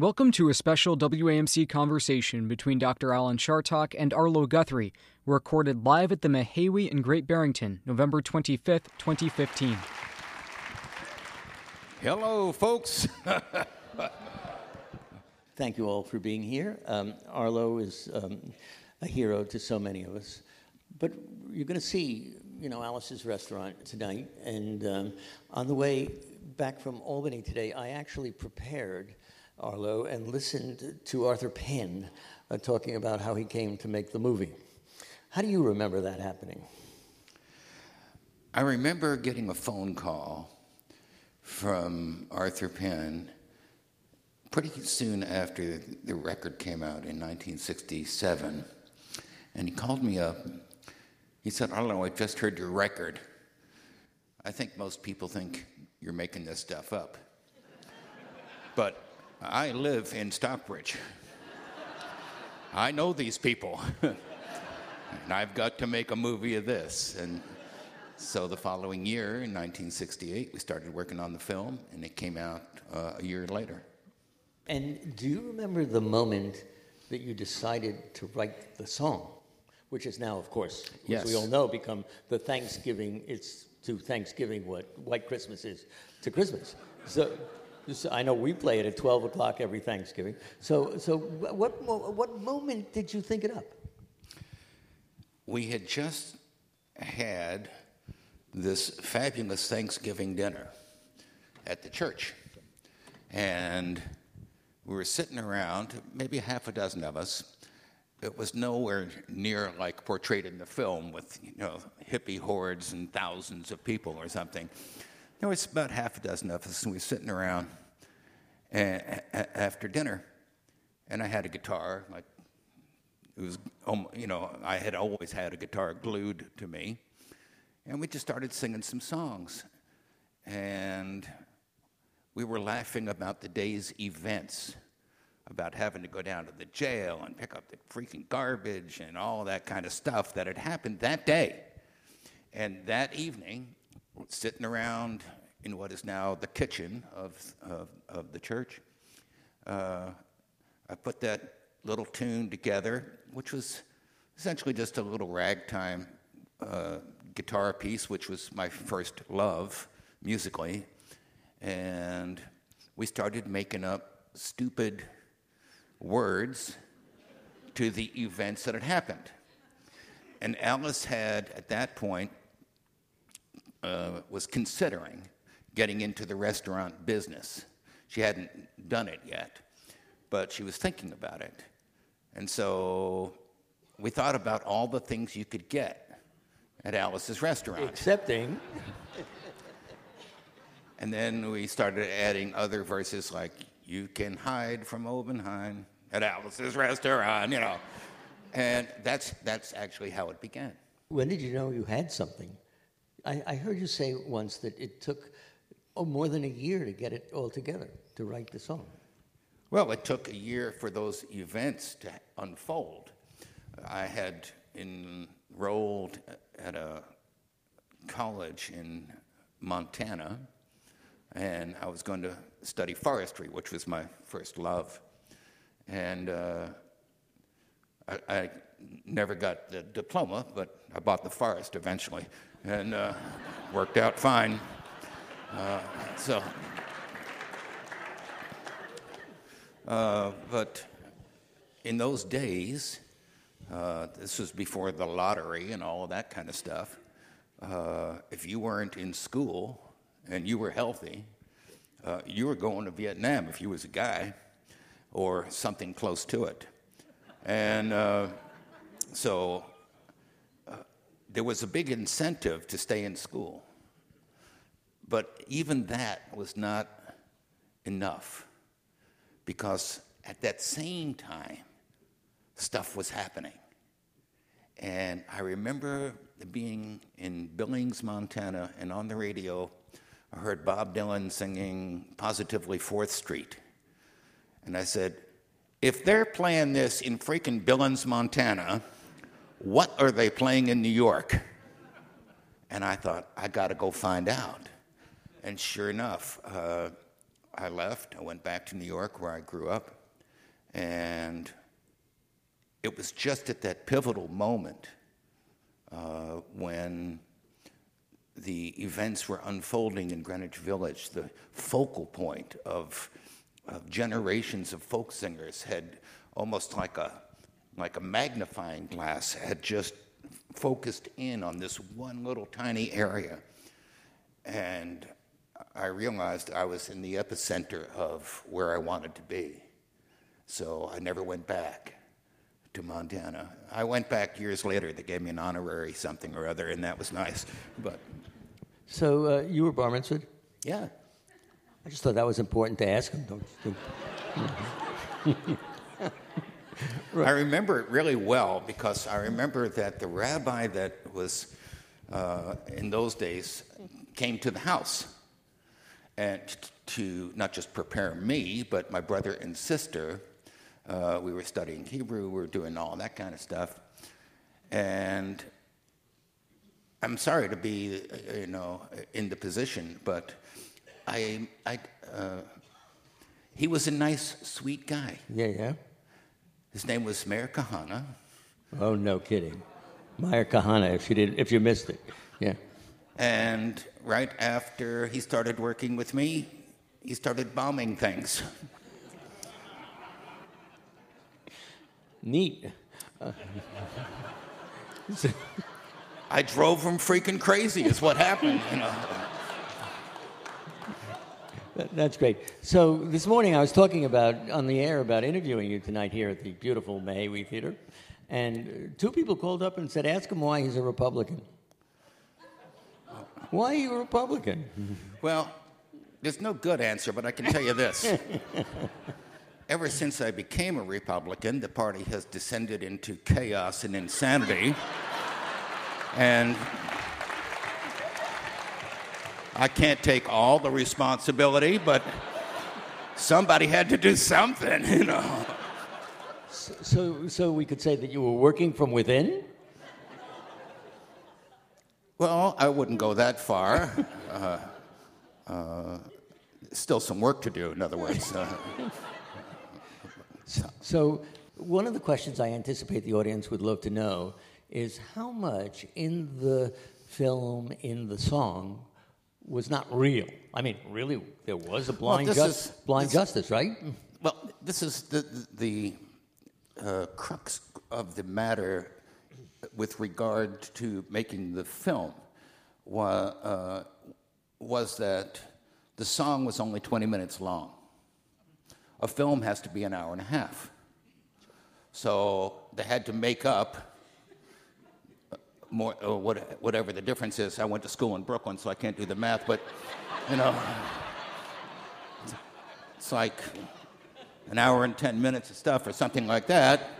Welcome to a special WAMC conversation between Dr. Alan Chartock and Arlo Guthrie, recorded live at the Mahaiwe in Great Barrington, November 25th, 2015. Hello, folks. Thank you all for being here. Um, Arlo is um, a hero to so many of us. But you're going to see, you know, Alice's restaurant tonight. And um, on the way back from Albany today, I actually prepared Arlo and listened to Arthur Penn uh, talking about how he came to make the movie. How do you remember that happening? I remember getting a phone call from Arthur Penn pretty soon after the record came out in 1967. And he called me up. He said, Arlo, I just heard your record. I think most people think you're making this stuff up. but I live in Stockbridge. I know these people. and I've got to make a movie of this. And so the following year, in 1968, we started working on the film, and it came out uh, a year later. And do you remember the moment that you decided to write the song, which is now, of course, yes. as we all know, become the Thanksgiving? It's to Thanksgiving what White Christmas is to Christmas. So I know we play it at 12 o'clock every Thanksgiving. So, so what, what moment did you think it up? We had just had this fabulous Thanksgiving dinner at the church. And we were sitting around, maybe half a dozen of us. It was nowhere near like portrayed in the film with, you know, hippie hordes and thousands of people or something. There was about half a dozen of us, and we were sitting around after dinner, and I had a guitar. Like it was, um, you know, I had always had a guitar glued to me, and we just started singing some songs, and we were laughing about the day's events, about having to go down to the jail and pick up the freaking garbage and all that kind of stuff that had happened that day. And that evening, sitting around in what is now the kitchen of, of, of the church. Uh, I put that little tune together, which was essentially just a little ragtime uh, guitar piece, which was my first love musically. And we started making up stupid words to the events that had happened. And Alice had, at that point, uh, was considering getting into the restaurant business. She hadn't done it yet, but she was thinking about it. And so we thought about all the things you could get at Alice's restaurant. Accepting. and then we started adding other verses like, You can hide from Obanhein at Alice's restaurant, you know. And that's, that's actually how it began. When did you know you had something? I, I heard you say once that it took oh, more than a year to get it all together, to write the song. Well, it took a year for those events to unfold. I had enrolled at a college in Montana, and I was going to study forestry, which was my first love. And uh, I, I, never got the diploma, but I bought the forest eventually, and uh, worked out fine. Uh, so, uh, but in those days, uh, this was before the lottery and all of that kind of stuff. Uh, if you weren't in school and you were healthy, uh, you were going to Vietnam if you was a guy or something close to it. And so there was a big incentive to stay in school. But even that was not enough because at that same time, stuff was happening. And I remember being in Billings, Montana, and on the radio, I heard Bob Dylan singing Positively Fourth Street. And I said, if they're playing this in freaking Billings, Montana, what are they playing in New York? And I thought, I got to go find out. And sure enough, uh, I left. I went back to New York, where I grew up, and it was just at that pivotal moment uh, when the events were unfolding in Greenwich Village, the focal point of, of generations of folk singers had almost like a, like a magnifying glass had just focused in on this one little tiny area. And I realized I was in the epicenter of where I wanted to be. So I never went back to Montana. I went back years later. They gave me an honorary something or other, and that was nice. But So uh, you were bar mitzvahed? yeah, I just thought that was important to ask him. Don't you? I remember it really well because I remember that the rabbi that was uh, in those days came to the house and to not just prepare me, but my brother and sister. Uh, we were studying Hebrew, we were doing all that kind of stuff. And I'm sorry to be, uh, you know, in the position, but I, I, uh, he was a nice, sweet guy. Yeah, yeah. His name was Meir Kahane. Oh, no kidding. Meir Kahane, if you did, if you missed it. Yeah. And right after he started working with me, he started bombing things. Neat. I drove him freaking crazy, is what happened, you know. That- That's great. So this morning I was talking about on the air about interviewing you tonight here at the beautiful Mahaiwe Theater, and two people called up and said, "Ask him why he's a Republican." Why are you a Republican? Well, there's no good answer, but I can tell you this. Ever since I became a Republican, the party has descended into chaos and insanity. And I can't take all the responsibility, but somebody had to do something, you know. So, so we could say that you were working from within. Well, I wouldn't go that far. Uh, uh, still some work to do, in other words. Uh, So, one of the questions I anticipate the audience would love to know is how much in the film, in the song, was not real. I mean, really, there was a blind, jus- is- blind justice, right? Well, this is the, the uh, crux of the matter with regard to making the film wa- uh, was that the song was only 20 minutes long. A film has to be an hour and a half. So they had to make up more, uh, what, whatever the difference is. I went to school in Brooklyn, so I can't do the math, but you know, it's like an hour and 10 minutes of stuff or something like that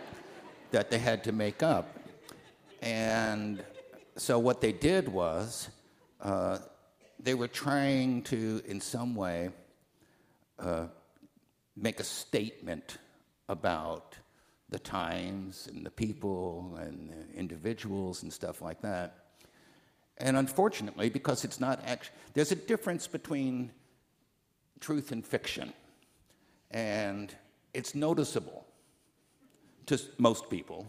that they had to make up. And so what they did was uh, they were trying to, in some way, uh, make a statement about the times and the people and the individuals and stuff like that. And unfortunately, because it's not actually, there's a difference between truth and fiction. And it's noticeable to most people.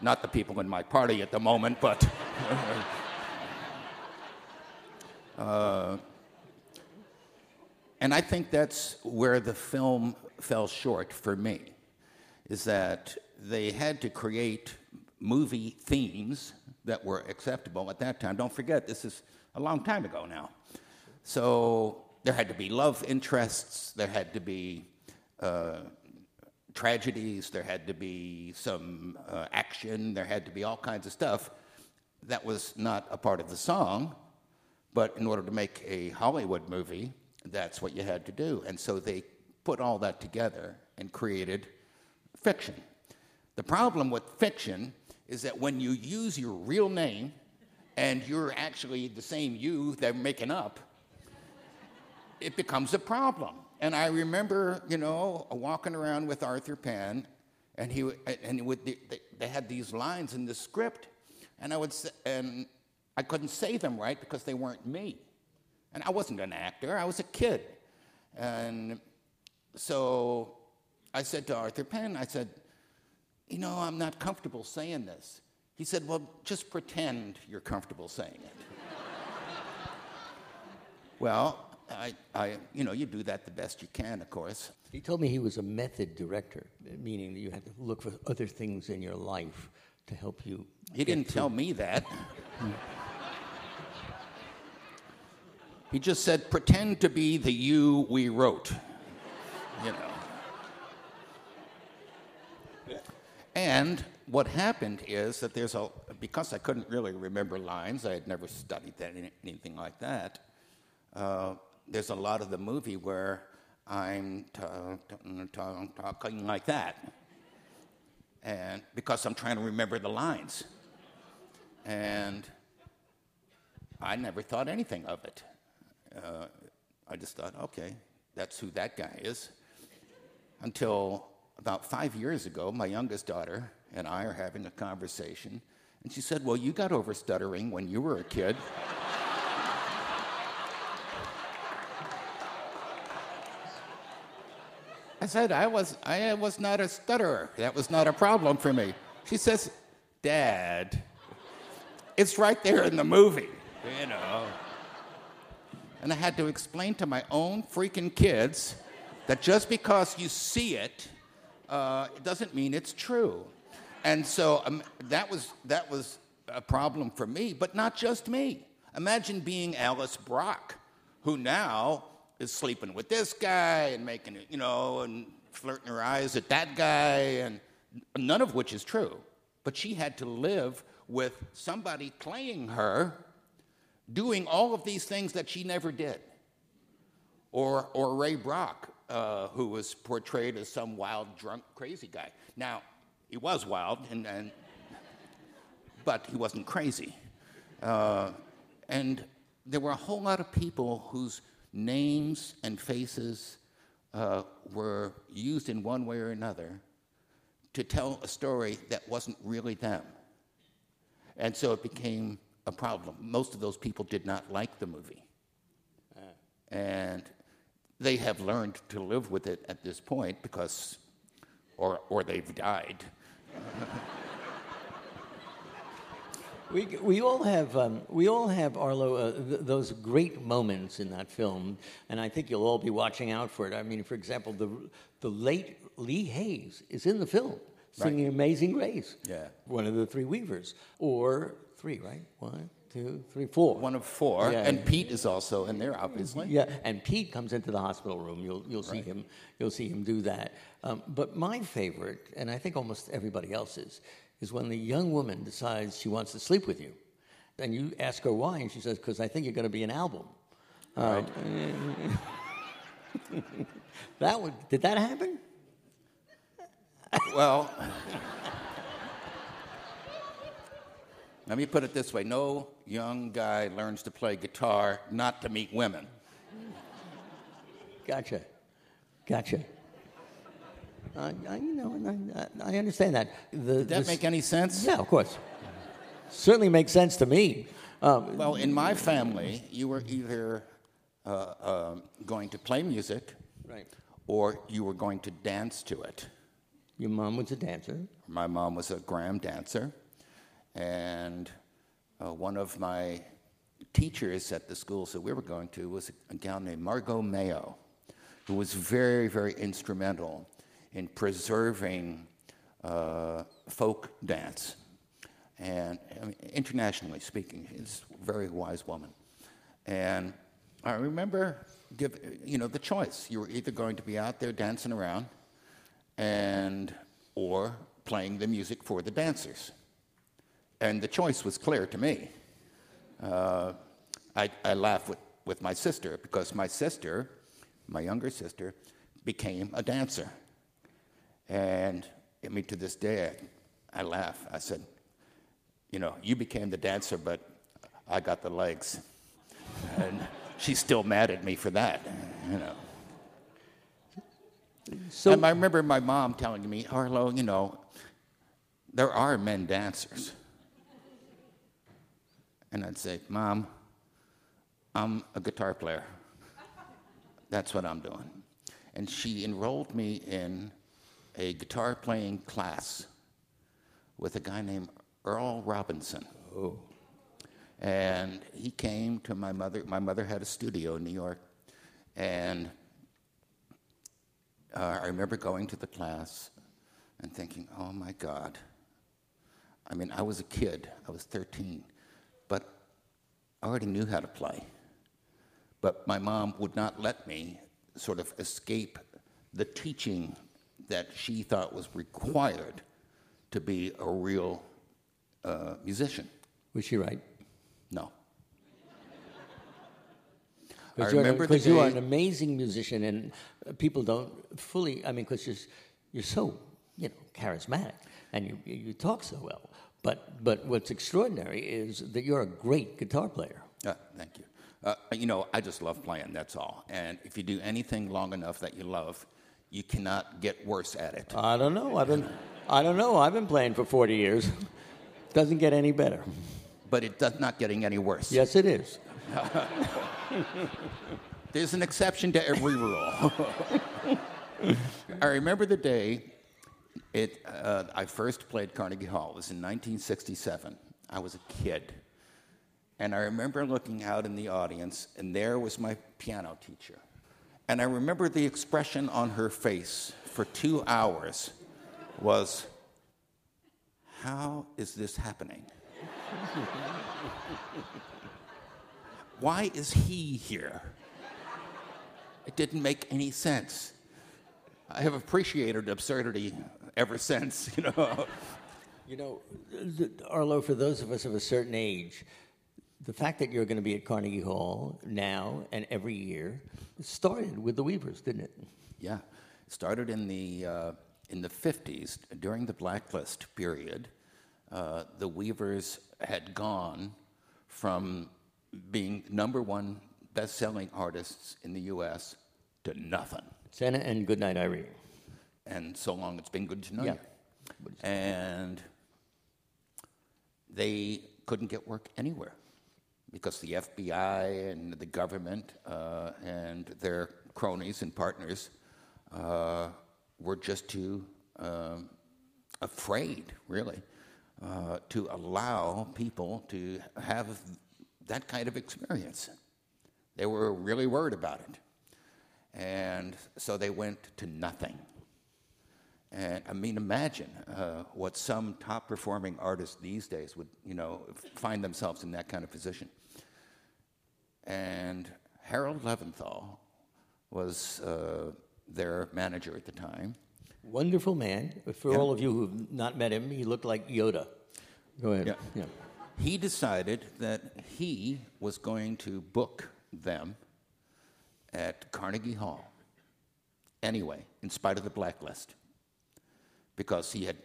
Not the people in my party at the moment, but. uh, and I think that's where the film fell short for me, is that they had to create movie themes that were acceptable at that time. Don't forget, this is a long time ago now. So there had to be love interests, there had to be uh, tragedies, there had to be some uh, action, there had to be all kinds of stuff that was not a part of the song, but in order to make a Hollywood movie, that's what you had to do. And so they put all that together and created fiction. The problem with fiction is that when you use your real name and you're actually the same you they're making up, it becomes a problem. And I remember, you know, walking around with Arthur Penn, and he and would, they, they had these lines in the script, and I would say, and I couldn't say them right because they weren't me. And I wasn't an actor, I was a kid. And so I said to Arthur Penn, I said, You know, I'm not comfortable saying this. He said, Well, just pretend you're comfortable saying it. well, I, I, you know, you do that the best you can, of course. He told me he was a method director, meaning that you had to look for other things in your life to help you. He didn't tell me that. he just said, pretend to be the you we wrote. You know. And what happened is that there's a, because I couldn't really remember lines, I had never studied that, anything like that. Uh, there's a lot of the movie where I'm talking like that. And because I'm trying to remember the lines. And I never thought anything of it. Uh, I just thought, okay, that's who that guy is. Until about five years ago, my youngest daughter and I are having a conversation, and she said, Well, you got over stuttering when you were a kid. I said, I was, I was not a stutterer. That was not a problem for me. She says, Dad, it's right there in the movie, you know. And I had to explain to my own freaking kids that just because you see it, uh, it doesn't mean it's true. And so um, that, was, that was a problem for me, but not just me. Imagine being Alice Brock, who now is sleeping with this guy and making it, you know, and flirting her eyes at that guy, and none of which is true. But she had to live with somebody playing her, doing all of these things that she never did. Or, or Ray Brock, uh, who was portrayed as some wild, drunk, crazy guy. Now, he was wild, and, and but he wasn't crazy. Uh, and there were a whole lot of people whose names and faces uh, were used in one way or another to tell a story that wasn't really them. And so it became a problem. Most of those people did not like the movie. And they have learned to live with it at this point because, or, or they've died. We, we all have um, we all have Arlo uh, th- those great moments in that film, and I think you'll all be watching out for it. I mean, for example, the the late Lee Hays is in the film singing Right. "Amazing Grace." Yeah. one of the three Weavers, or three, right? One, two, three, four. One of four, Yeah. and Pete is also in there, obviously. Yeah, and Pete comes into the hospital room. You'll you'll see him you'll see him do that. Um, but my favorite, and I think almost everybody else's, is when the young woman decides she wants to sleep with you, and you ask her why, and she says, "Because I think you're going to be an album." Um, that would did that happen? Well, let me put it this way no young guy learns to play guitar not to meet women. Gotcha, gotcha. Uh, I, you know, and I, I understand that. The, Did that make any sense? Yeah, of course. Certainly makes sense to me. Um, Well, in my family, you were either uh, uh, going to play music right. or you were going to dance to it. Your mom was a dancer. My mom was a Graham dancer, and uh, one of my teachers at the schools that we were going to was a gal named Margot Mayo, who was very, very instrumental in preserving uh, folk dance. And I mean, internationally speaking, she's a very wise woman. And I remember, give, you know, the choice. You were either going to be out there dancing around, and or playing the music for the dancers. And the choice was clear to me. Uh, I, I laugh with, with my sister because my sister, my younger sister, became a dancer. And I mean, to this day, I, I laugh. I said, You know, you became the dancer, but I got the legs. And she's still mad at me for that, you know. So, and I remember my mom telling me, Arlo, you know, there are men dancers. And I'd say, Mom, I'm a guitar player. That's what I'm doing. And she enrolled me in a guitar playing class with a guy named Earl Robinson. Oh. And he came to my mother. My mother had a studio in New York. And uh, I remember going to the class and thinking, oh my God. I mean, I was a kid, I was 13, but I already knew how to play. But my mom would not let me sort of escape the teaching that she thought was required to be a real uh, musician. Was she right? No. I Because because you are an amazing musician, and uh, people don't fully. I mean, because you're, you're so you know charismatic, and you you talk so well. But but what's extraordinary is that you're a great guitar player. Uh, thank you. Uh, you know, I just love playing, that's all. And if you do anything long enough that you love, you cannot get worse at it. I don't know. I've been I don't know. I've been playing for 40 years. Doesn't get any better. But it does not getting any worse. Yes, it is. There's an exception to every rule. I remember the day it, uh, I first played Carnegie Hall. It was in 1967. I was a kid. And I remember looking out in the audience, and there was my piano teacher. And I remember the expression on her face for two hours was, How is this happening? Why is he here? It didn't make any sense. I have appreciated absurdity ever since, you know. You know, Arlo, for those of us of a certain age, the fact that you're going to be at Carnegie Hall now and every year started with the Weavers, didn't it? Yeah, it started in the uh, in the '50s during the blacklist period. Uh, the Weavers had gone from being number one best-selling artists in the U.S. to nothing, Tzena and Goodnight Irene. And so long it's been good to know Yeah. you. And they couldn't get work anywhere because the FBI and the government uh, and their cronies and partners uh, were just too um, afraid, really, uh, to allow people to have that kind of experience. They were really worried about it. And so they went to nothing. And I mean, imagine uh, what some top performing artists these days would, you know, find themselves in that kind of position. And Harold Leventhal was uh, their manager at the time. Wonderful man. For Yeah. all of you who've not met him, he looked like Yoda. Go ahead. Yeah. yeah. He decided that he was going to book them at Carnegie Hall anyway, in spite of the blacklist, because he had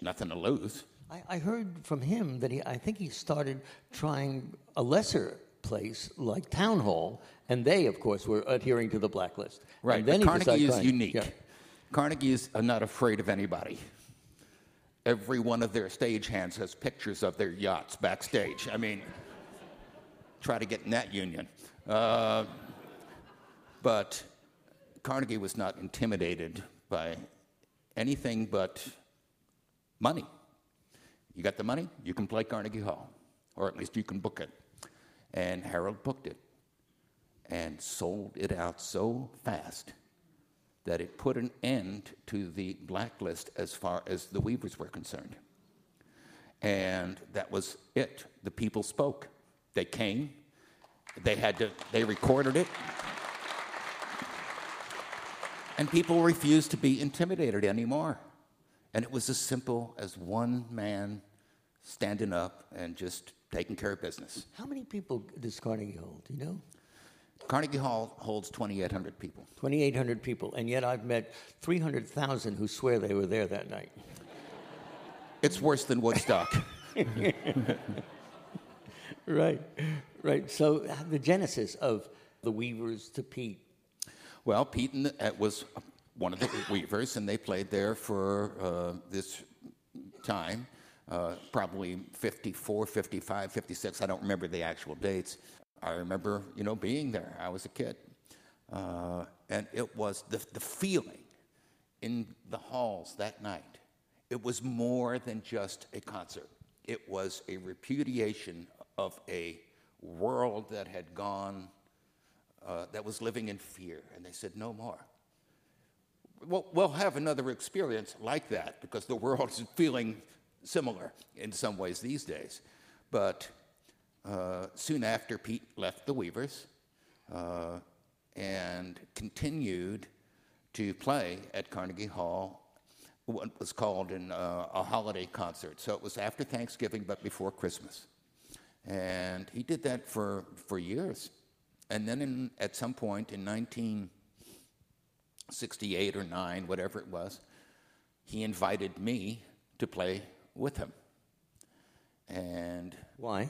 nothing to lose. I, I heard from him that he, I think he started trying a lesser place like Town Hall, and they, of course, were adhering to the blacklist. Right. And then he Carnegie is trying- unique. Yeah. Carnegie is uh, not afraid of anybody. Every one of their stagehands has pictures of their yachts backstage. I mean, try to get in that union. Uh, but Carnegie was not intimidated by anything but money. You got the money, you can play Carnegie Hall, or at least you can book it. And Harold booked it and sold it out so fast that it put an end to the blacklist as far as the Weavers were concerned. And that was it. The people spoke. They came. They had to. They recorded it. And people refused to be intimidated anymore. And it was as simple as one man standing up and just taking care of business. How many people does Carnegie hold? Do you know? Carnegie Hall holds 2,800 people. 2,800 people, and yet I've met 300,000 who swear they were there that night. It's worse than Woodstock. Right, right. So uh, the genesis of the Weavers to Pete. Well, Pete and the, uh, was one of the Weavers, and they played there for uh, this time, uh, probably 54, 55, 56. I don't remember the actual dates. I remember, you know, being there. I was a kid. Uh, and it was the, the feeling in the halls that night. It was more than just a concert, it was a repudiation of a world that had gone, uh, that was living in fear. And they said, no more. We'll, we'll have another experience like that because the world is feeling similar in some ways these days. But uh, soon after, Pete left the Weavers uh, and continued to play at Carnegie Hall what was called in, uh, a holiday concert. So it was after Thanksgiving but before Christmas. And he did that for, for years. And then in, at some point in 1968 or 9, whatever it was, he invited me to play with him. And why?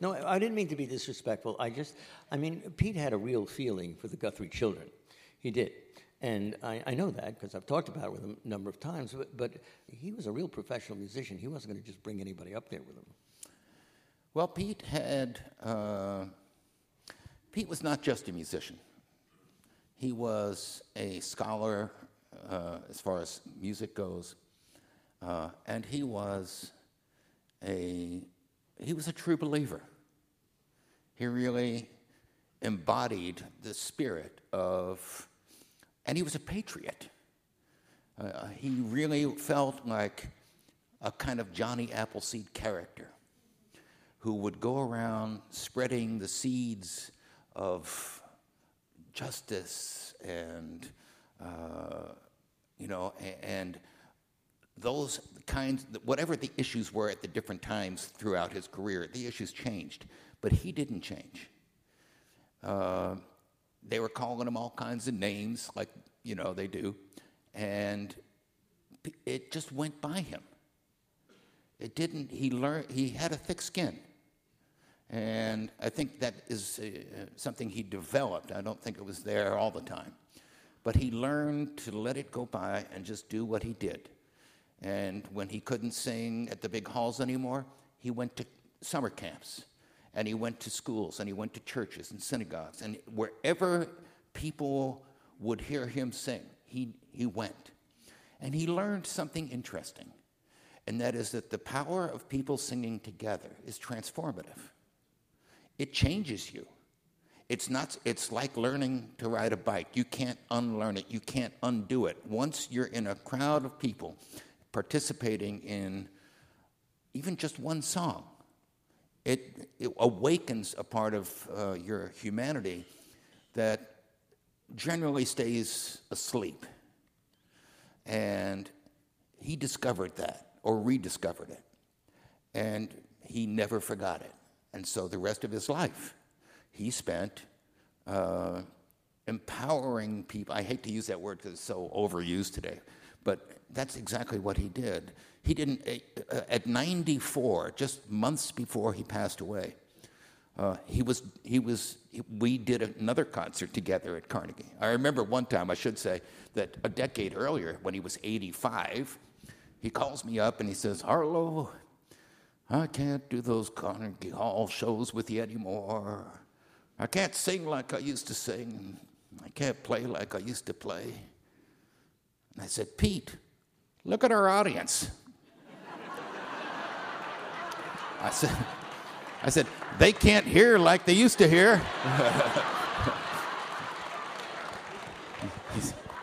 No, I didn't mean to be disrespectful. I just, I mean, Pete had a real feeling for the Guthrie children. He did. And I, I know that because I've talked about it with him a number of times, but, but he was a real professional musician. He wasn't going to just bring anybody up there with him. Well, Pete had, uh, Pete was not just a musician. He was a scholar uh, as far as music goes, uh, and he was a he was a true believer. He really embodied the spirit of, and he was a patriot. Uh, he really felt like a kind of Johnny Appleseed character who would go around spreading the seeds of justice and, uh, you know, and those kinds, whatever the issues were at the different times throughout his career, the issues changed, but he didn't change. Uh, they were calling him all kinds of names, like you know they do, and it just went by him. It didn't. He learned. He had a thick skin, and I think that is uh, something he developed. I don't think it was there all the time, but he learned to let it go by and just do what he did. And when he couldn't sing at the big halls anymore, he went to summer camps and he went to schools and he went to churches and synagogues. And wherever people would hear him sing, he, he went. And he learned something interesting, and that is that the power of people singing together is transformative. It changes you. It's not it's like learning to ride a bike. You can't unlearn it. You can't undo it. Once you're in a crowd of people participating in even just one song. It, it awakens a part of uh, your humanity that generally stays asleep. And he discovered that or rediscovered it. And he never forgot it. And so the rest of his life, he spent uh, empowering people. I hate to use that word because it's so overused today, but that's exactly what he did. He didn't, uh, at 94, just months before he passed away, uh, he was, he was, we did another concert together at Carnegie. I remember one time, I should say, that a decade earlier, when he was 85, he calls me up and he says, Arlo, I can't do those Carnegie Hall shows with you anymore. I can't sing like I used to sing. I can't play like I used to play. And I said, Pete, look at our audience. I said, I said, they can't hear like they used to hear.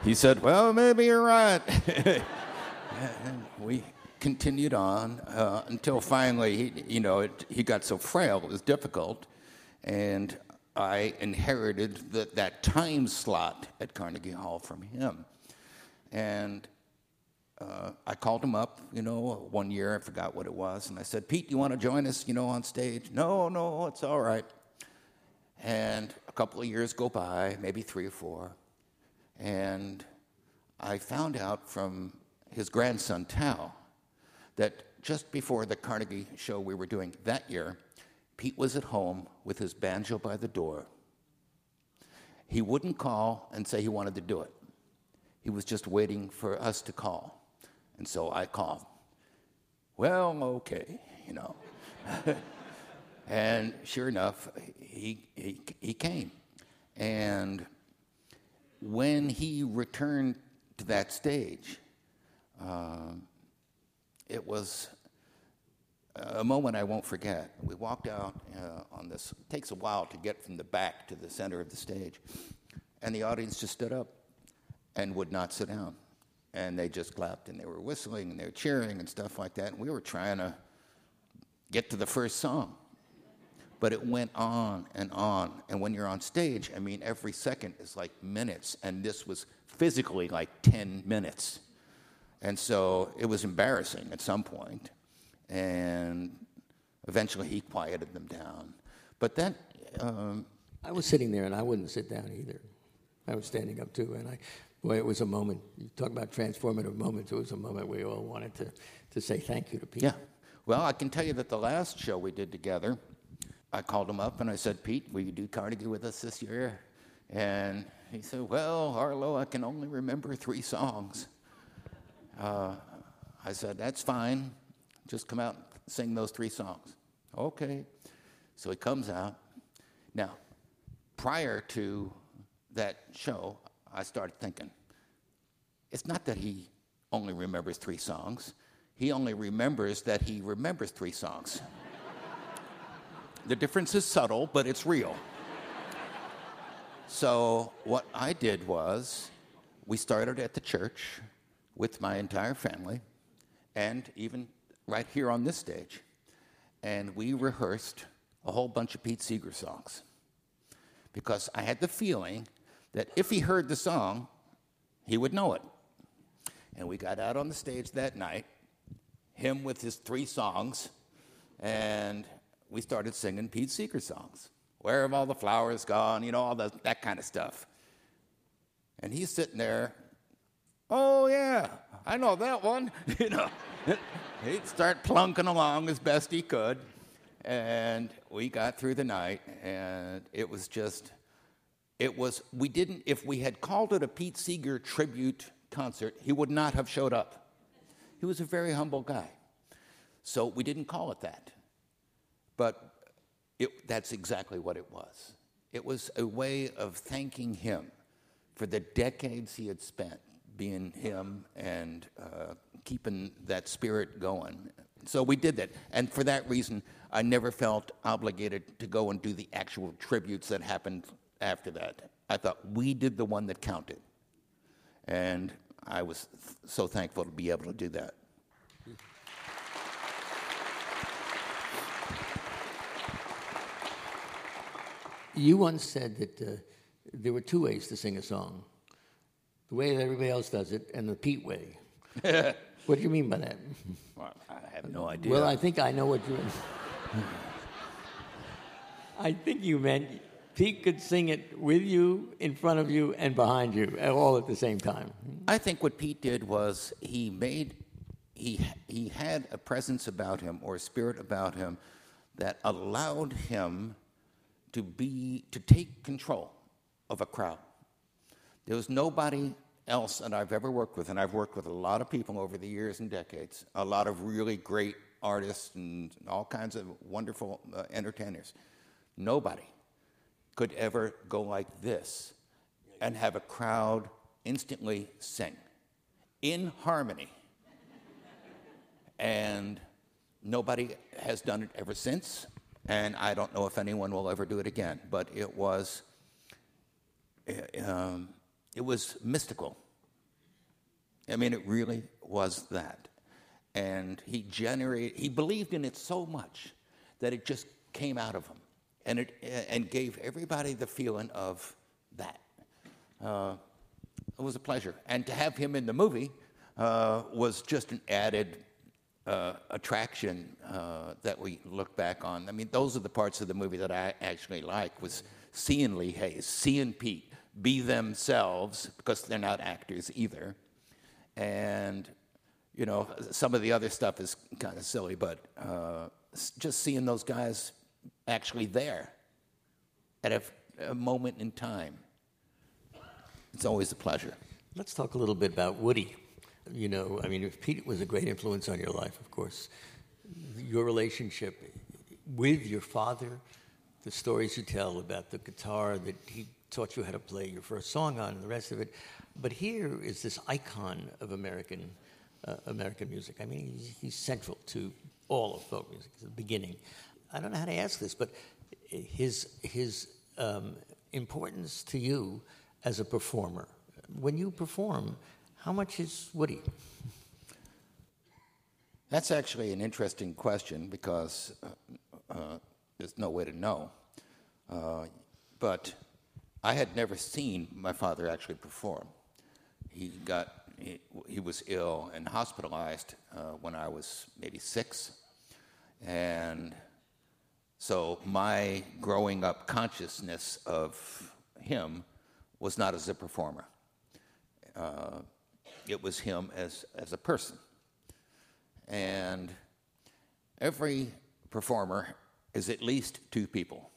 he said, Well, maybe you're right. we continued on uh, until finally, he, you know, it, he got so frail, it was difficult. And I inherited the, that time slot at Carnegie Hall from him. And uh, I called him up, you know, one year, I forgot what it was, and I said, Pete, you want to join us, you know, on stage? No, no, it's all right. And a couple of years go by, maybe three or four, and I found out from his grandson, Tao that just before the Carnegie show we were doing that year, Pete was at home with his banjo by the door. He wouldn't call and say he wanted to do it. He was just waiting for us to call. And so I called. Well, okay, you know. And sure enough, he, he, he came. And when he returned to that stage, uh, it was a moment I won't forget. We walked out uh, on this, it takes a while to get from the back to the center of the stage, and the audience just stood up and would not sit down. And they just clapped and they were whistling and they were cheering and stuff like that. And we were trying to get to the first song. But it went on and on. And when you're on stage, I mean, every second is like minutes. And this was physically like 10 minutes. And so it was embarrassing at some point. And eventually he quieted them down. But that. Um, I was sitting there and I wouldn't sit down either. I was standing up too. And I, boy, it was a moment. You talk about transformative moments. It was a moment we all wanted to, to say thank you to Pete. Yeah. Well, I can tell you that the last show we did together, I called him up and I said, Pete, will you do Carnegie with us this year? And he said, Well, Arlo, I can only remember three songs. Uh, I said, That's fine. Just come out and sing those three songs. Okay. So he comes out. Now, prior to that show, I started thinking, it's not that he only remembers three songs, he only remembers that he remembers three songs. the difference is subtle, but it's real. So, what I did was, we started at the church with my entire family, and even right here on this stage, and we rehearsed a whole bunch of Pete Seeger songs because I had the feeling that if he heard the song, he would know it. And we got out on the stage that night, him with his three songs, and we started singing Pete Seeger songs. Where have all the flowers gone? You know, all the, that kind of stuff. And he's sitting there, oh, yeah, I know that one. you know, he'd start plunking along as best he could. And we got through the night, and it was just it was, we didn't, if we had called it a Pete Seeger tribute concert, he would not have showed up. He was a very humble guy. So we didn't call it that. But it, that's exactly what it was. It was a way of thanking him for the decades he had spent being him and uh, keeping that spirit going. So we did that. And for that reason, I never felt obligated to go and do the actual tributes that happened after that. I thought we did the one that counted. And I was th- so thankful to be able to do that. You once said that uh, there were two ways to sing a song the way that everybody else does it, and the Pete way. what do you mean by that? Well, I have no idea. Well, I think I know what you I think you meant Pete could sing it with you, in front of you, and behind you, all at the same time. I think what Pete did was he made he he had a presence about him or a spirit about him that allowed him to be to take control of a crowd. There was nobody else that I've ever worked with, and I've worked with a lot of people over the years and decades, a lot of really great artists and all kinds of wonderful uh, entertainers. Nobody could ever go like this and have a crowd instantly sing in harmony. and nobody has done it ever since, and I don't know if anyone will ever do it again, but it was. Um, it was mystical. I mean, it really was that. And he generated, he believed in it so much that it just came out of him and, it, and gave everybody the feeling of that. Uh, it was a pleasure. And to have him in the movie uh, was just an added uh, attraction uh, that we look back on. I mean, those are the parts of the movie that I actually like was seeing Lee Hays, seeing Pete be themselves, because they're not actors either. And, you know, some of the other stuff is kind of silly, but uh, just seeing those guys actually there at a, a moment in time. It's always a pleasure. Let's talk a little bit about Woody. You know, I mean, if Pete was a great influence on your life, of course. Your relationship, with your father, the stories you tell about the guitar that he taught you how to play your first song on, and the rest of it. But here is this icon of American uh, American music. I mean, he's, he's, central to all of folk music, the beginning. I don't know how to ask this, but his his um, importance to you as a performer. When you perform, how much is Woody? That's actually an interesting question because uh, uh, there's no way to know. Uh, but I had never seen my father actually perform. He got he, he was ill and hospitalized uh, when I was maybe six, and so my growing up consciousness of him was not as a performer. Uh, it was him as, as a person. And every performer is at least two people.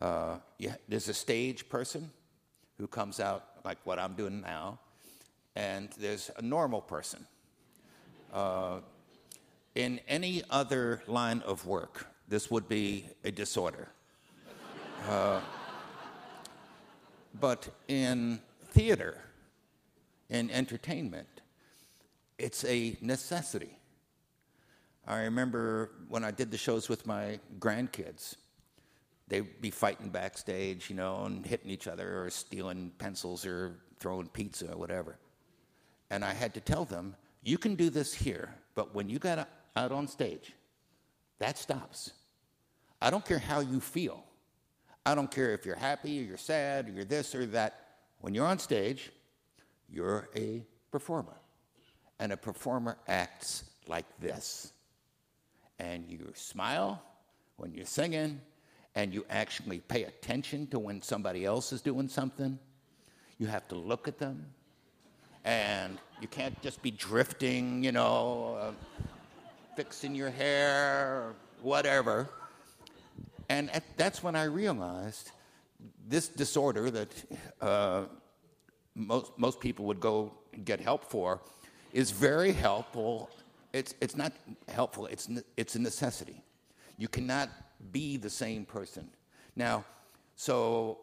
Uh, there's a stage person who comes out like what I'm doing now, and there's a normal person. Uh, in any other line of work, this would be a disorder. Uh, but in theater, in entertainment, it's a necessity. I remember when I did the shows with my grandkids, they'd be fighting backstage, you know, and hitting each other or stealing pencils or throwing pizza or whatever. And I had to tell them, you can do this here, but when you got out on stage, that stops. I don't care how you feel. I don't care if you're happy or you're sad or you're this or that. When you're on stage, you're a performer. And a performer acts like this. And you smile when you're singing, and you actually pay attention to when somebody else is doing something. You have to look at them and you can't just be drifting, you know, uh, fixing your hair, or whatever. And at, that's when I realized this disorder that uh, most, most people would go get help for is very helpful. It's, it's not helpful, it's, it's a necessity. You cannot be the same person. Now, so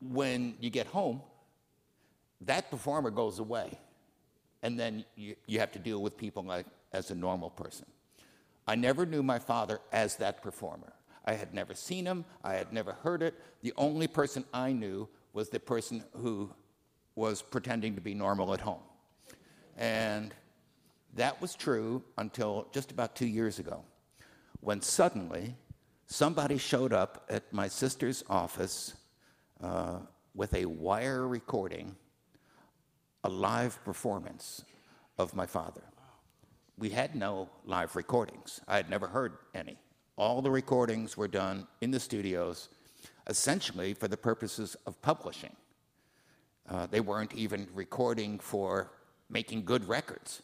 when you get home, that performer goes away. And then you, you have to deal with people like as a normal person. I never knew my father as that performer. I had never seen him, I had never heard it. The only person I knew was the person who was pretending to be normal at home. And that was true until just about two years ago, when suddenly somebody showed up at my sister's office uh, with a wire recording a live performance of my father. We had no live recordings. I had never heard any. All the recordings were done in the studios, essentially for the purposes of publishing. Uh, they weren't even recording for making good records.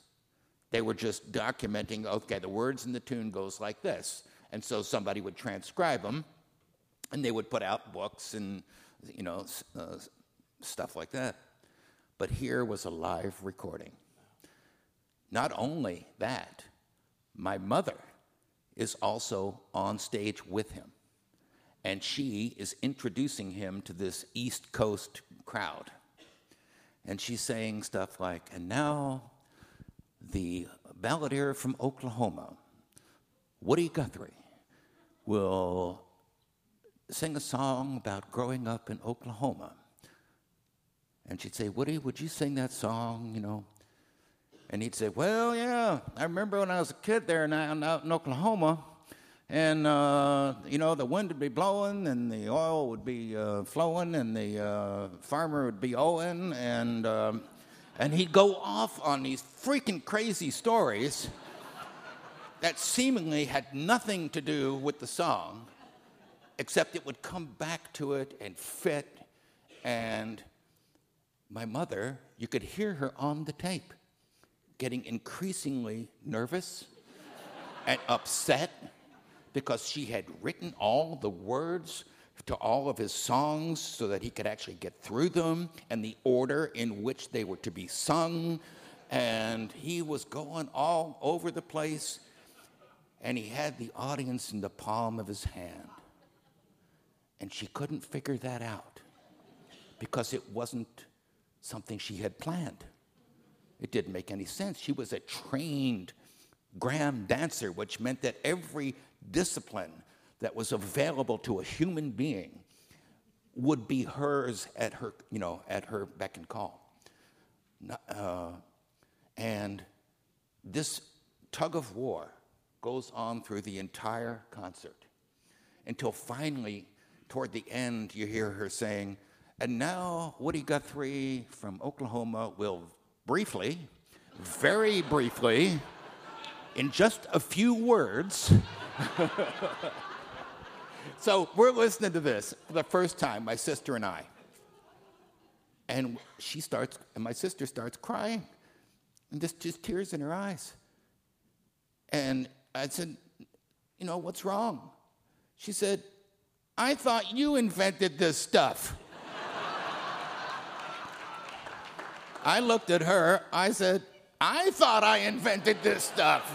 They were just documenting, okay, the words in the tune goes like this. And so somebody would transcribe them, and they would put out books and, you know, uh, stuff like that. But here was a live recording. Not only that, my mother is also on stage with him. And she is introducing him to this East Coast crowd. And she's saying stuff like, and now the balladeer from Oklahoma, Woody Guthrie, will sing a song about growing up in Oklahoma. And she'd say, Woody, would you sing that song, you know? And he'd say, Well, yeah, I remember when I was a kid there out, out in Oklahoma, and, uh, you know, the wind would be blowing, and the oil would be uh, flowing, and the uh, farmer would be owing, and, um, and he'd go off on these freaking crazy stories that seemingly had nothing to do with the song, except it would come back to it and fit and my mother, you could hear her on the tape getting increasingly nervous and upset because she had written all the words to all of his songs so that he could actually get through them and the order in which they were to be sung. And he was going all over the place. And he had the audience in the palm of his hand. And she couldn't figure that out because it wasn't something she had planned. It didn't make any sense. She was a trained Graham dancer, which meant that every discipline that was available to a human being would be hers at her, you know, at her beck and call. Uh, and this tug of war goes on through the entire concert until finally, toward the end, you hear her saying, and now Woody Guthrie from Oklahoma will briefly, very briefly, in just a few words. so we're listening to this for the first time, my sister and I. And she starts, and my sister starts crying, and just, just tears in her eyes. And I said, You know, what's wrong? She said, I thought you invented this stuff. I looked at her, I said, I thought I invented this stuff.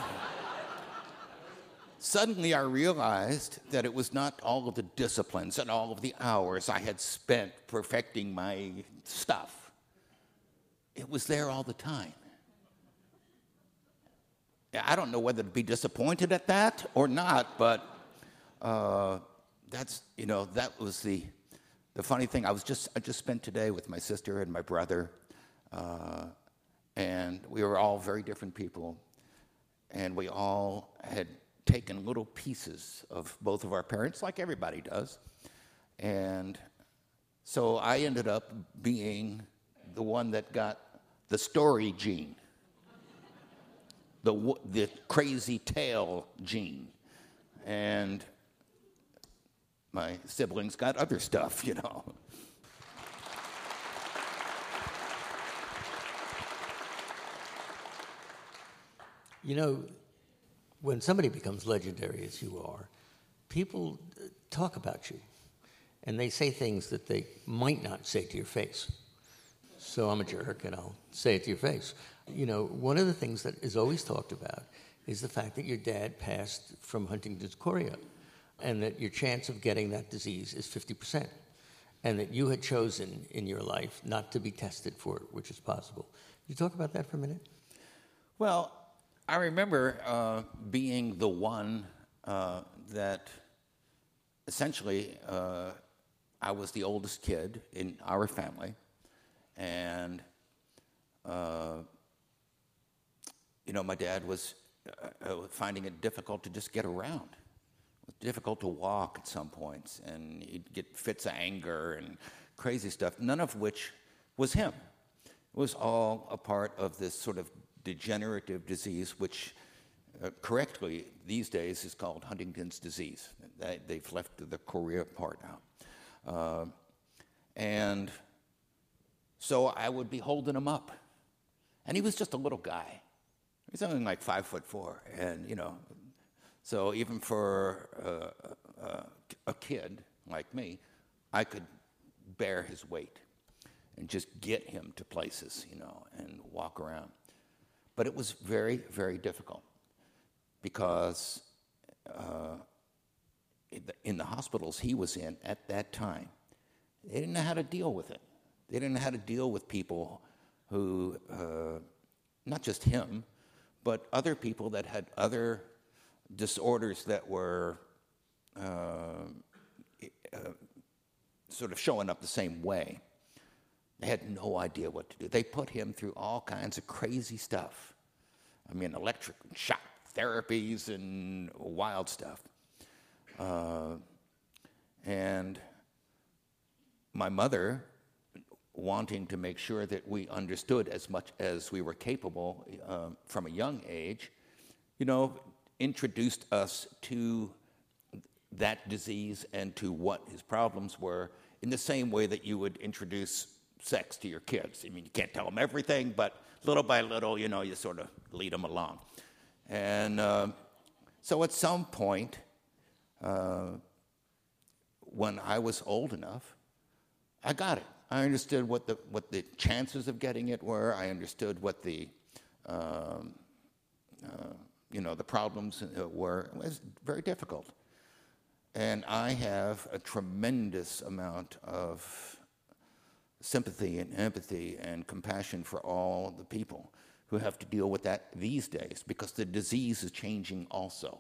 Suddenly, I realized that it was not all of the disciplines and all of the hours I had spent perfecting my stuff. It was there all the time. I don't know whether to be disappointed at that or not, but uh, that's, you know, that was the, the funny thing. I was just, I just spent today with my sister and my brother uh, and we were all very different people. And we all had taken little pieces of both of our parents, like everybody does. And so I ended up being the one that got the story gene, the, the crazy tale gene. And my siblings got other stuff, you know. You know, when somebody becomes legendary as you are, people uh, talk about you and they say things that they might not say to your face. So I'm a jerk and I'll say it to your face. You know, one of the things that is always talked about is the fact that your dad passed from Huntington's chorea and that your chance of getting that disease is 50%, and that you had chosen in your life not to be tested for it, which is possible. Can you talk about that for a minute? Well, I remember uh, being the one uh, that essentially uh, I was the oldest kid in our family, and uh, you know my dad was uh, uh, finding it difficult to just get around. It was difficult to walk at some points, and he'd get fits of anger and crazy stuff. None of which was him. It was all a part of this sort of degenerative disease, which uh, correctly these days is called Huntington's disease. They, have left the chorea part out. Uh, and so I would be holding him up. And he was just a little guy. He's only like five foot four. And, you know, so even for uh, uh, a kid like me, I could bear his weight and just get him to places, you know, and walk around. But it was very, very difficult because uh, in the hospitals he was in at that time, they didn't know how to deal with it. They didn't know how to deal with people who, uh, not just him, but other people that had other disorders that were uh, uh, sort of showing up the same way. They had no idea what to do. They put him through all kinds of crazy stuff. I mean, electric shock therapies and wild stuff. Uh, and my mother, wanting to make sure that we understood as much as we were capable uh, from a young age, you know, introduced us to that disease and to what his problems were in the same way that you would introduce sex to your kids. I mean, you can't tell them everything, but little by little, you know, you sort of lead them along. And uh, so at some point, uh, when I was old enough, I got it. I understood what the, what the chances of getting it were. I understood what the, um, uh, you know, the problems uh, were It was very difficult. And I have a tremendous amount of sympathy and empathy and compassion for all the people who have to deal with that these days because the disease is changing also.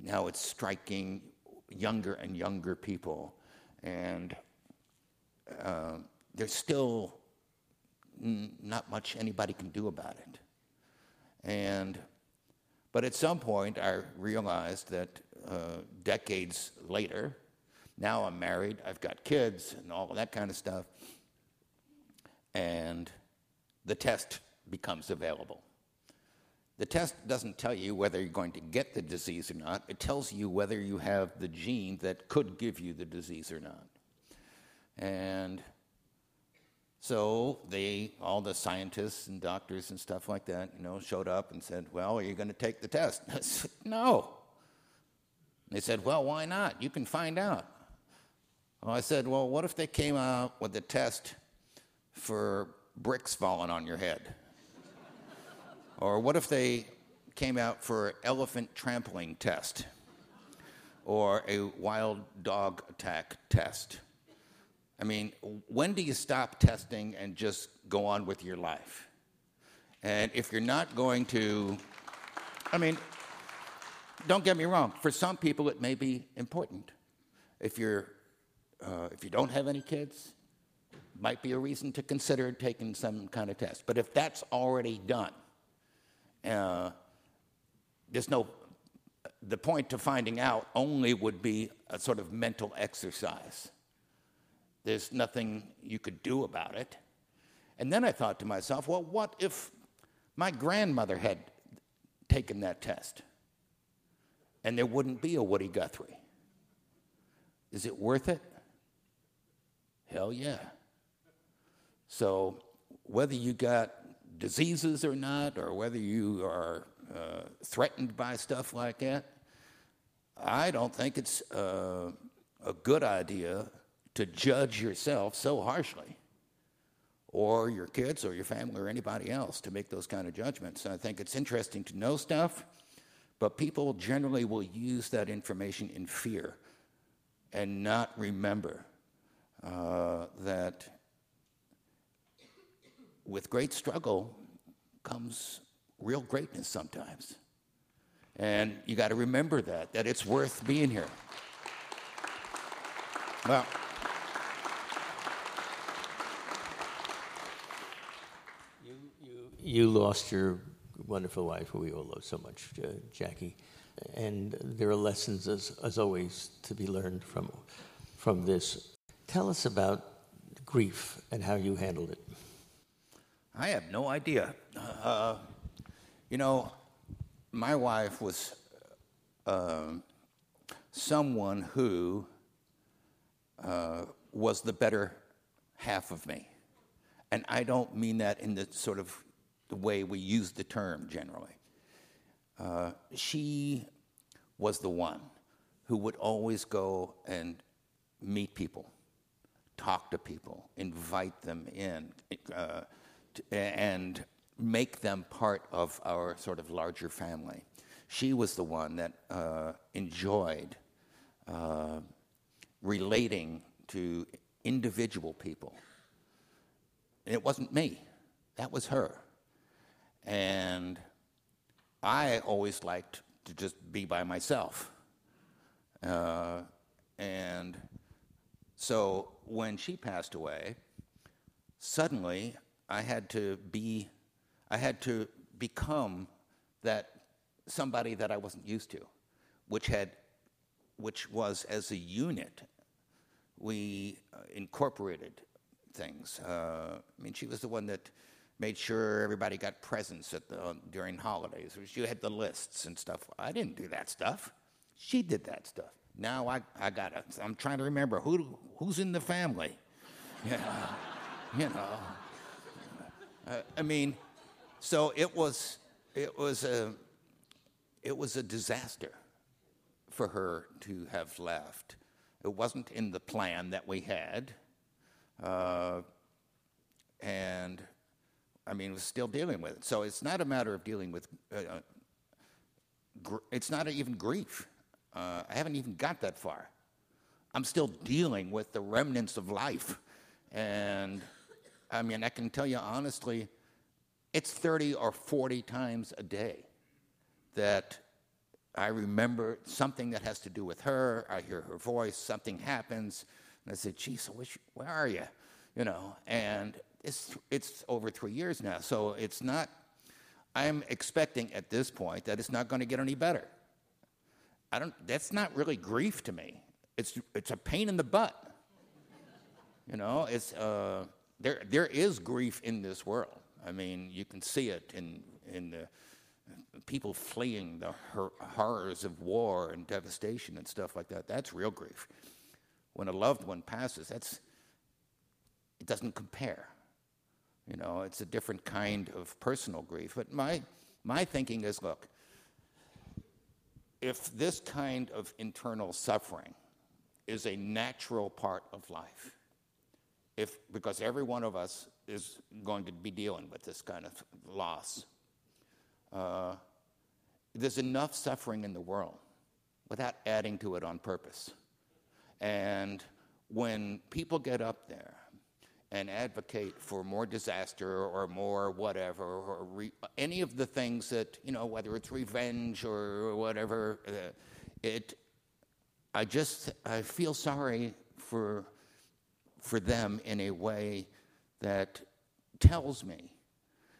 Now it's striking younger and younger people, and uh, there's still not much anybody can do about it. And but at some point, I realized that uh, decades later, now I'm married, I've got kids, and all that kind of stuff, and the test becomes available. The test doesn't tell you whether you're going to get the disease or not. It tells you whether you have the gene that could give you the disease or not. And so they, all the scientists and doctors and stuff like that, you know, showed up and said, "Well, are you going to take the test?" I said, "No." They said, "Well, why not? You can find out." Well, I said, "Well, what if they came out with a test for bricks falling on your head?" or what if they came out for elephant trampling test? Or a wild dog attack test? I mean, when do you stop testing and just go on with your life? And if you're not going to, I mean, don't get me wrong. For some people, it may be important. If you're, uh, if you don't have any kids, might be a reason to consider taking some kind of test. But if that's already done, uh, there's no. The point to finding out only would be a sort of mental exercise there's nothing you could do about it. And then I thought to myself, well, what if my grandmother had taken that test and there wouldn't be a Woody Guthrie? Is it worth it? Hell yeah. So, whether you got diseases or not, or whether you are uh, threatened by stuff like that, I don't think it's uh, a good idea to judge yourself so harshly, or your kids, or your family, or anybody else to make those kind of judgments. And I think it's interesting to know stuff, but people generally will use that information in fear and not remember uh, that with great struggle comes real greatness sometimes. And you got to remember that, that it's worth being here. Well, you lost your wonderful wife, who we all love so much, uh, Jackie. And there are lessons, as, as always, to be learned from, from this. Tell us about grief and how you handled it. I have no idea. Uh, you know, my wife was uh, someone who uh, was the better half of me. And I don't mean that in the sort of the way we use the term generally. Uh, she was the one who would always go and meet people, talk to people, invite them in, uh, to, and make them part of our sort of larger family. She was the one that uh, enjoyed uh, relating to individual people. And it wasn't me, that was her. And I always liked to just be by myself. Uh, and so when she passed away, suddenly I had to be, I had to become that somebody that I wasn't used to, which had, which was as a unit, we uh, incorporated things. Uh, I mean, she was the one that made sure everybody got presents the, during holidays. She had the lists and stuff. I didn't do that stuff. She did that stuff. Now I, I got I'm trying to remember who, who's in the family. You know, you know. Uh, I mean, so it was, it was a, it was a disaster for her to have left. It wasn't in the plan that we had. Uh, and I mean, was still dealing with it. So it's not a matter of dealing with uh, gr- it's not even grief. Uh, I haven't even got that far. I'm still dealing with the remnants of life. And I mean, I can tell you honestly, it's 30 or 40 times a day that I remember something that has to do with her. I hear her voice, something happens, and I say, geez, I wish, where are you? You know, and it's, it's over three years now, so it's not, I'm expecting at this point that it's not going to get any better. I don't, that's not really grief to me. It's, it's a pain in the butt. You know, it's, uh, there, there is grief in this world. I mean, you can see it in, in the people fleeing the hor- horrors of war and devastation and stuff like that. That's real grief. When a loved one passes, that's, it doesn't compare. You know, it's a different kind of personal grief. But my, my thinking is look, if this kind of internal suffering is a natural part of life, if, because every one of us is going to be dealing with this kind of loss, uh, there's enough suffering in the world without adding to it on purpose. And when people get up there and advocate for more disaster or more whatever, or re- any of the things that, you know, whether it's revenge or whatever, uh, it, I just, I feel sorry for, for them in a way that tells me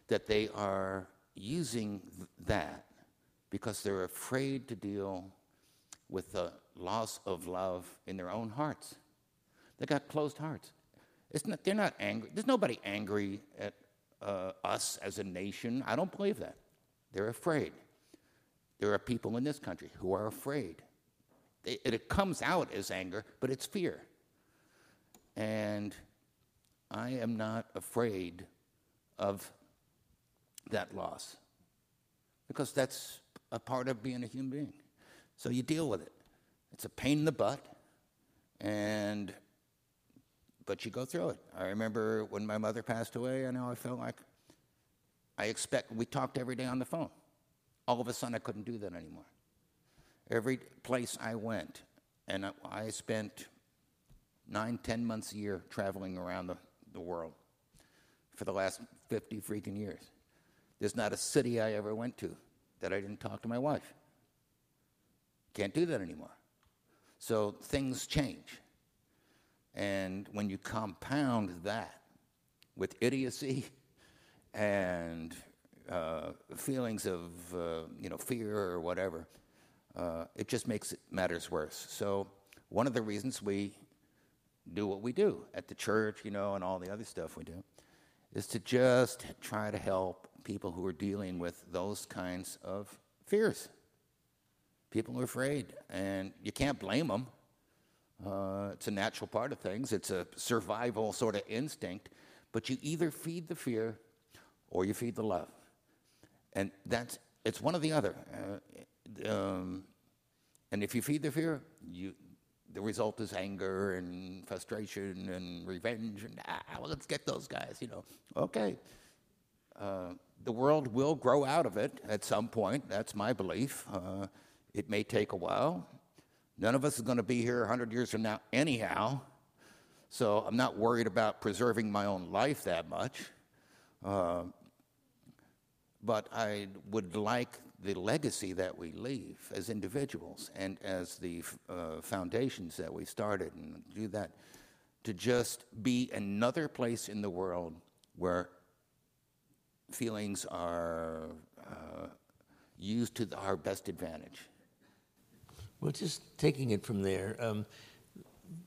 that they are using th- that because they're afraid to deal with the loss of love in their own hearts. They got closed hearts. It's not, they're not angry. There's nobody angry at uh, us as a nation. I don't believe that. They're afraid. There are people in this country who are afraid. It, it comes out as anger, but it's fear. And I am not afraid of that loss because that's a part of being a human being. So you deal with it. It's a pain in the butt, and but you go through it. I remember when my mother passed away, I know I felt like I expect we talked every day on the phone. All of a sudden, I couldn't do that anymore. Every place I went, and I, spent nine, ten months a year traveling around the, the world for the last 50 freaking years. There's not a city I ever went to that I didn't talk to my wife. Can't do that anymore. So things change. And when you compound that with idiocy and uh, feelings of uh, you know fear or whatever, uh, it just makes matters worse. So one of the reasons we do what we do at the church, you know, and all the other stuff we do, is to just try to help people who are dealing with those kinds of fears. People are afraid, and you can't blame them. Uh, it's a natural part of things, it's a survival sort of instinct, but you either feed the fear or you feed the love. And that's, it's one or the other. Uh, um, and if you feed the fear, you, the result is anger and frustration and revenge and ah, well, let's get those guys, you know. Okay. Uh, the world will grow out of it at some point. That's my belief. Uh, it may take a while. None of us is going to be here 100 years from now, anyhow. So I'm not worried about preserving my own life that much. Uh, but I would like the legacy that we leave as individuals and as the uh, foundations that we started and do that to just be another place in the world where feelings are uh, used to our best advantage. Well, just taking it from there, um,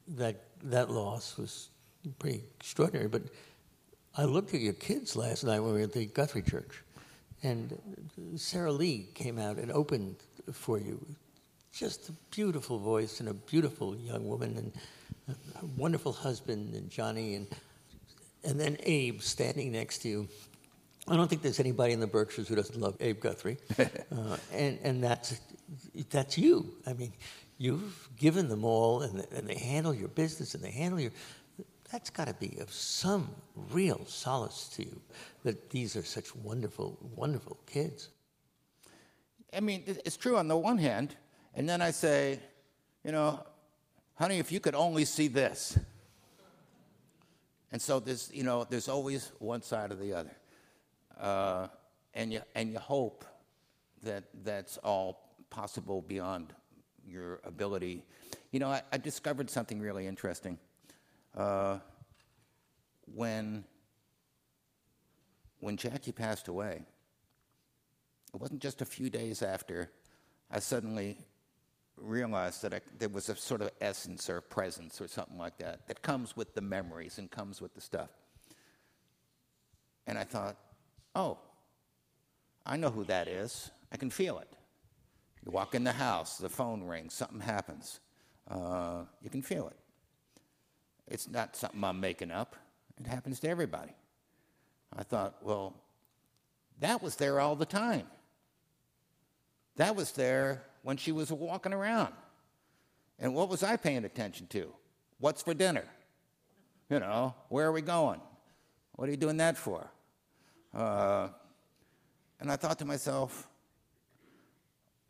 that that loss was pretty extraordinary. But I looked at your kids last night when we were at the Guthrie Church, and Sarah Lee came out and opened for you. Just a beautiful voice and a beautiful young woman, and a wonderful husband, and Johnny, and and then Abe standing next to you. I don't think there's anybody in the Berkshires who doesn't love Abe Guthrie, uh, and and that's that's you. I mean, you've given them all, and, and they handle your business, and they handle your. That's got to be of some real solace to you that these are such wonderful, wonderful kids. I mean, it's true on the one hand, and then I say, you know, honey, if you could only see this. And so there's, you know, there's always one side or the other. Uh, and, you, and you hope that that's all possible beyond your ability. You know, I, I discovered something really interesting. Uh, when, when Jackie passed away, it wasn't just a few days after I suddenly realized that I, there was a sort of essence or presence or something like that that comes with the memories and comes with the stuff. And I thought, oh, I know who that is. I can feel it. You walk in the house, the phone rings, something happens. Uh, you can feel it. It's not something I'm making up, it happens to everybody. I thought, well, that was there all the time. That was there when she was walking around. And what was I paying attention to? What's for dinner? You know, where are we going? What are you doing that for? Uh, and I thought to myself,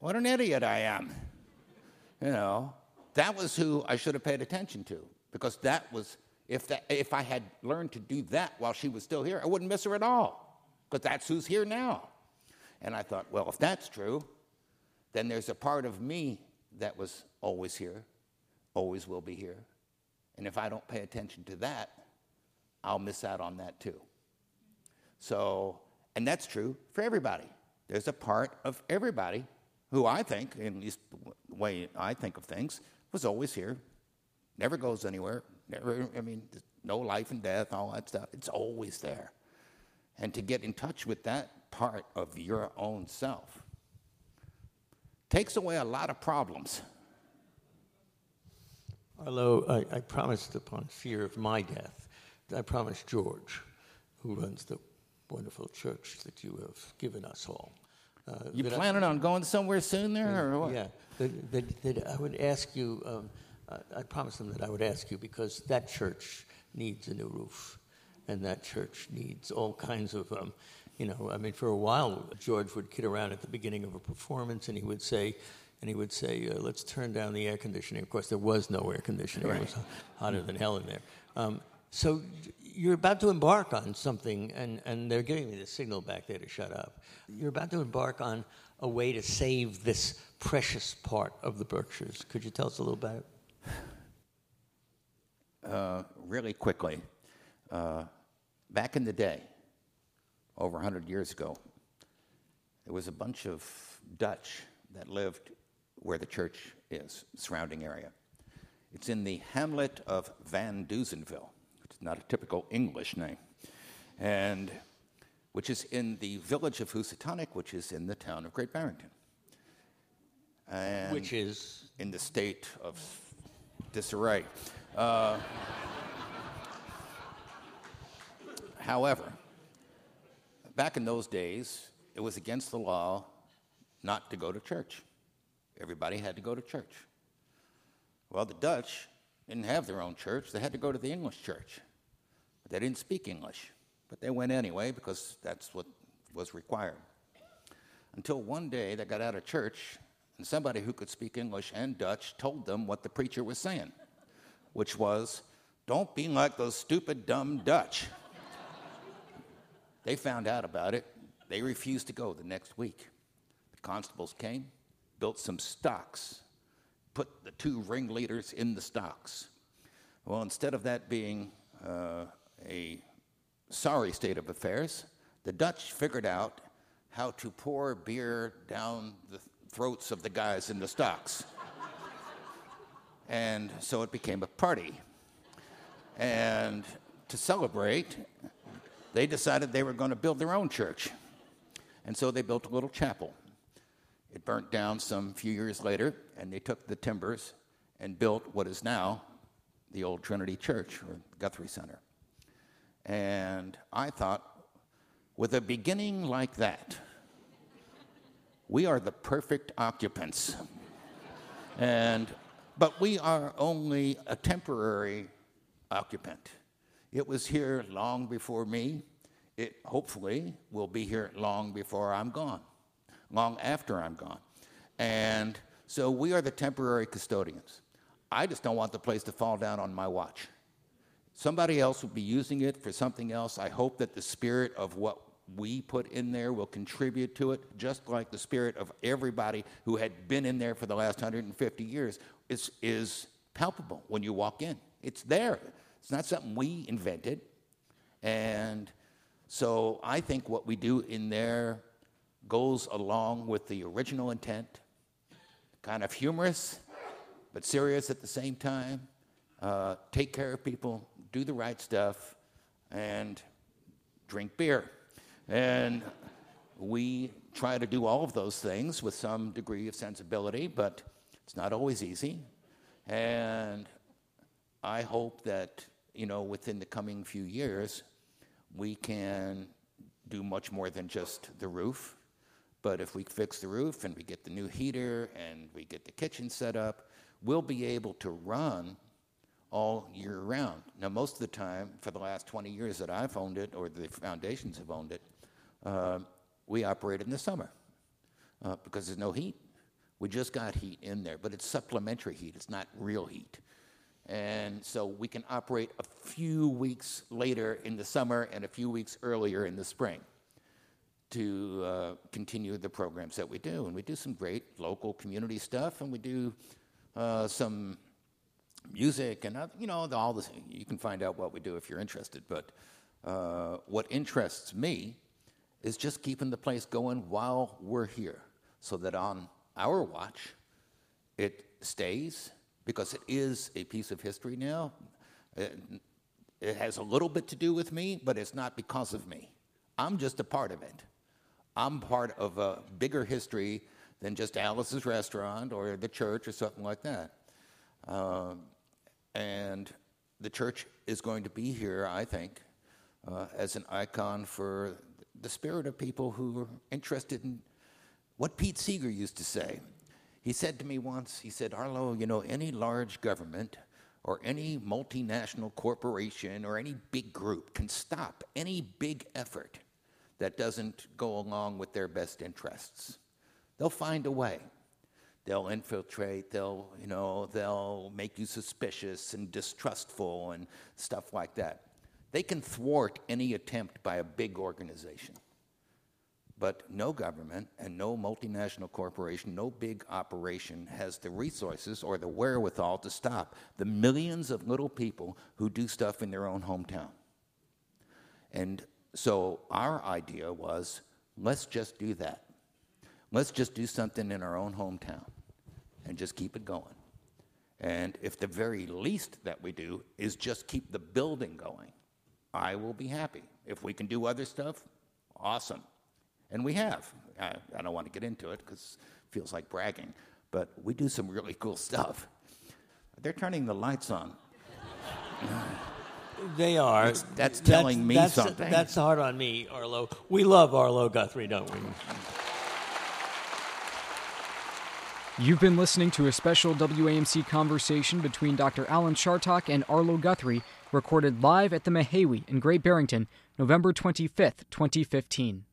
what an idiot I am. You know, that was who I should have paid attention to because that was, if, that, if I had learned to do that while she was still here, I wouldn't miss her at all because that's who's here now. And I thought, well, if that's true, then there's a part of me that was always here, always will be here. And if I don't pay attention to that, I'll miss out on that too. So, and that's true for everybody. There's a part of everybody who I think, at least the way I think of things, was always here, never goes anywhere, never, I mean, no life and death, all that stuff. It's always there. And to get in touch with that part of your own self takes away a lot of problems. Arlo, I, I promised upon fear of my death, I promised George, who runs the wonderful church that you have given us all. Uh, you planning I, on going somewhere soon there, or what? Yeah, that, that, that I would ask you. Um, I promised them that I would ask you because that church needs a new roof, and that church needs all kinds of um, you know, I mean, for a while, George would kid around at the beginning of a performance, and he would say, and he would say, uh, "Let's turn down the air conditioning." Of course, there was no air conditioning; right. it was hotter than hell in there. Um, so you're about to embark on something, and, and they're giving me the signal back there to shut up. You're about to embark on a way to save this precious part of the Berkshires. Could you tell us a little about it? Uh, really quickly, uh, back in the day, over 100 years ago. There was a bunch of Dutch that lived where the church is, surrounding area. It's in the hamlet of Van is not a typical English name, and which is in the village of Housatonic, which is in the town of Great Barrington. And which is? In the state of disarray. Uh, however, back in those days, it was against the law not to go to church. Everybody had to go to church. Well, the Dutch didn't have their own church, they had to go to the English church. They didn't speak English, but they went anyway because that's what was required. Until one day they got out of church, and somebody who could speak English and Dutch told them what the preacher was saying, which was, Don't be like those stupid, dumb Dutch. They found out about it. They refused to go the next week. The constables came, built some stocks, put the two ringleaders in the stocks. Well, instead of that being uh, a sorry state of affairs, the Dutch figured out how to pour beer down the throats of the guys in the stocks. and so it became a party. And to celebrate, they decided they were going to build their own church. And so they built a little chapel. It burnt down some few years later, and they took the timbers and built what is now the old Trinity Church or Guthrie Center. And I thought, with a beginning like that, we are the perfect occupants. and, but we are only a temporary occupant. It was here long before me. It hopefully will be here long before I'm gone. long after I'm gone. And so we are the temporary custodians. I just don't want the place to fall down on my watch. Somebody else will be using it for something else. I hope that the spirit of what we put in there will contribute to it, just like the spirit of everybody who had been in there for the last 150 years is, is palpable when you walk in. It's there. It's not something we invented. And so I think what we do in there goes along with the original intent, kind of humorous, but serious at the same time. Uh, take care of people, do the right stuff, and drink beer. And we try to do all of those things with some degree of sensibility, but it's not always easy. And I hope that, you know, within the coming few years, we can do much more than just the roof. But if we fix the roof and we get the new heater and we get the kitchen set up, we'll be able to run all year round. Now, most of the time, for the last 20 years that I've owned it, or the foundations have owned it, uh, we operate in the summer uh, because there's no heat. We just got heat in there, but it's supplementary heat, it's not real heat. And so we can operate a few weeks later in the summer and a few weeks earlier in the spring to uh, continue the programs that we do. And we do some great local community stuff, and we do uh, some music and you know all this. You can find out what we do if you're interested. But uh, what interests me is just keeping the place going while we're here, so that on our watch, it stays because it is a piece of history now. It, it has a little bit to do with me, but it's not because of me. I'm just a part of it. I'm part of a bigger history than just Alice's restaurant or the church or something like that. Um, and the church is going to be here, I think, uh, as an icon for the spirit of people who are interested in what Pete Seeger used to say. He said to me once, he said, Arlo, you know, any large government or any multinational corporation or any big group can stop any big effort that doesn't go along with their best interests. They'll find a way. They'll infiltrate, they'll, you know, they'll make you suspicious and distrustful and stuff like that. They can thwart any attempt by a big organization. But no government and no multinational corporation, no big operation has the resources or the wherewithal to stop the millions of little people who do stuff in their own hometown. And so our idea was let's just do that. Let's just do something in our own hometown and just keep it going. And if the very least that we do is just keep the building going, I will be happy. If we can do other stuff, awesome. And we have. I, I don't want to get into it because it feels like bragging, but we do some really cool stuff. They're turning the lights on. They are. That's, that's telling that's, me that's, something. That's hard on me, Arlo. We love Arlo Guthrie, don't we? You've been listening to a special WAMC conversation between Dr. Alan Chartock and Arlo Guthrie, recorded live at the Mahaiwe in Great Barrington, November 25th, 2015.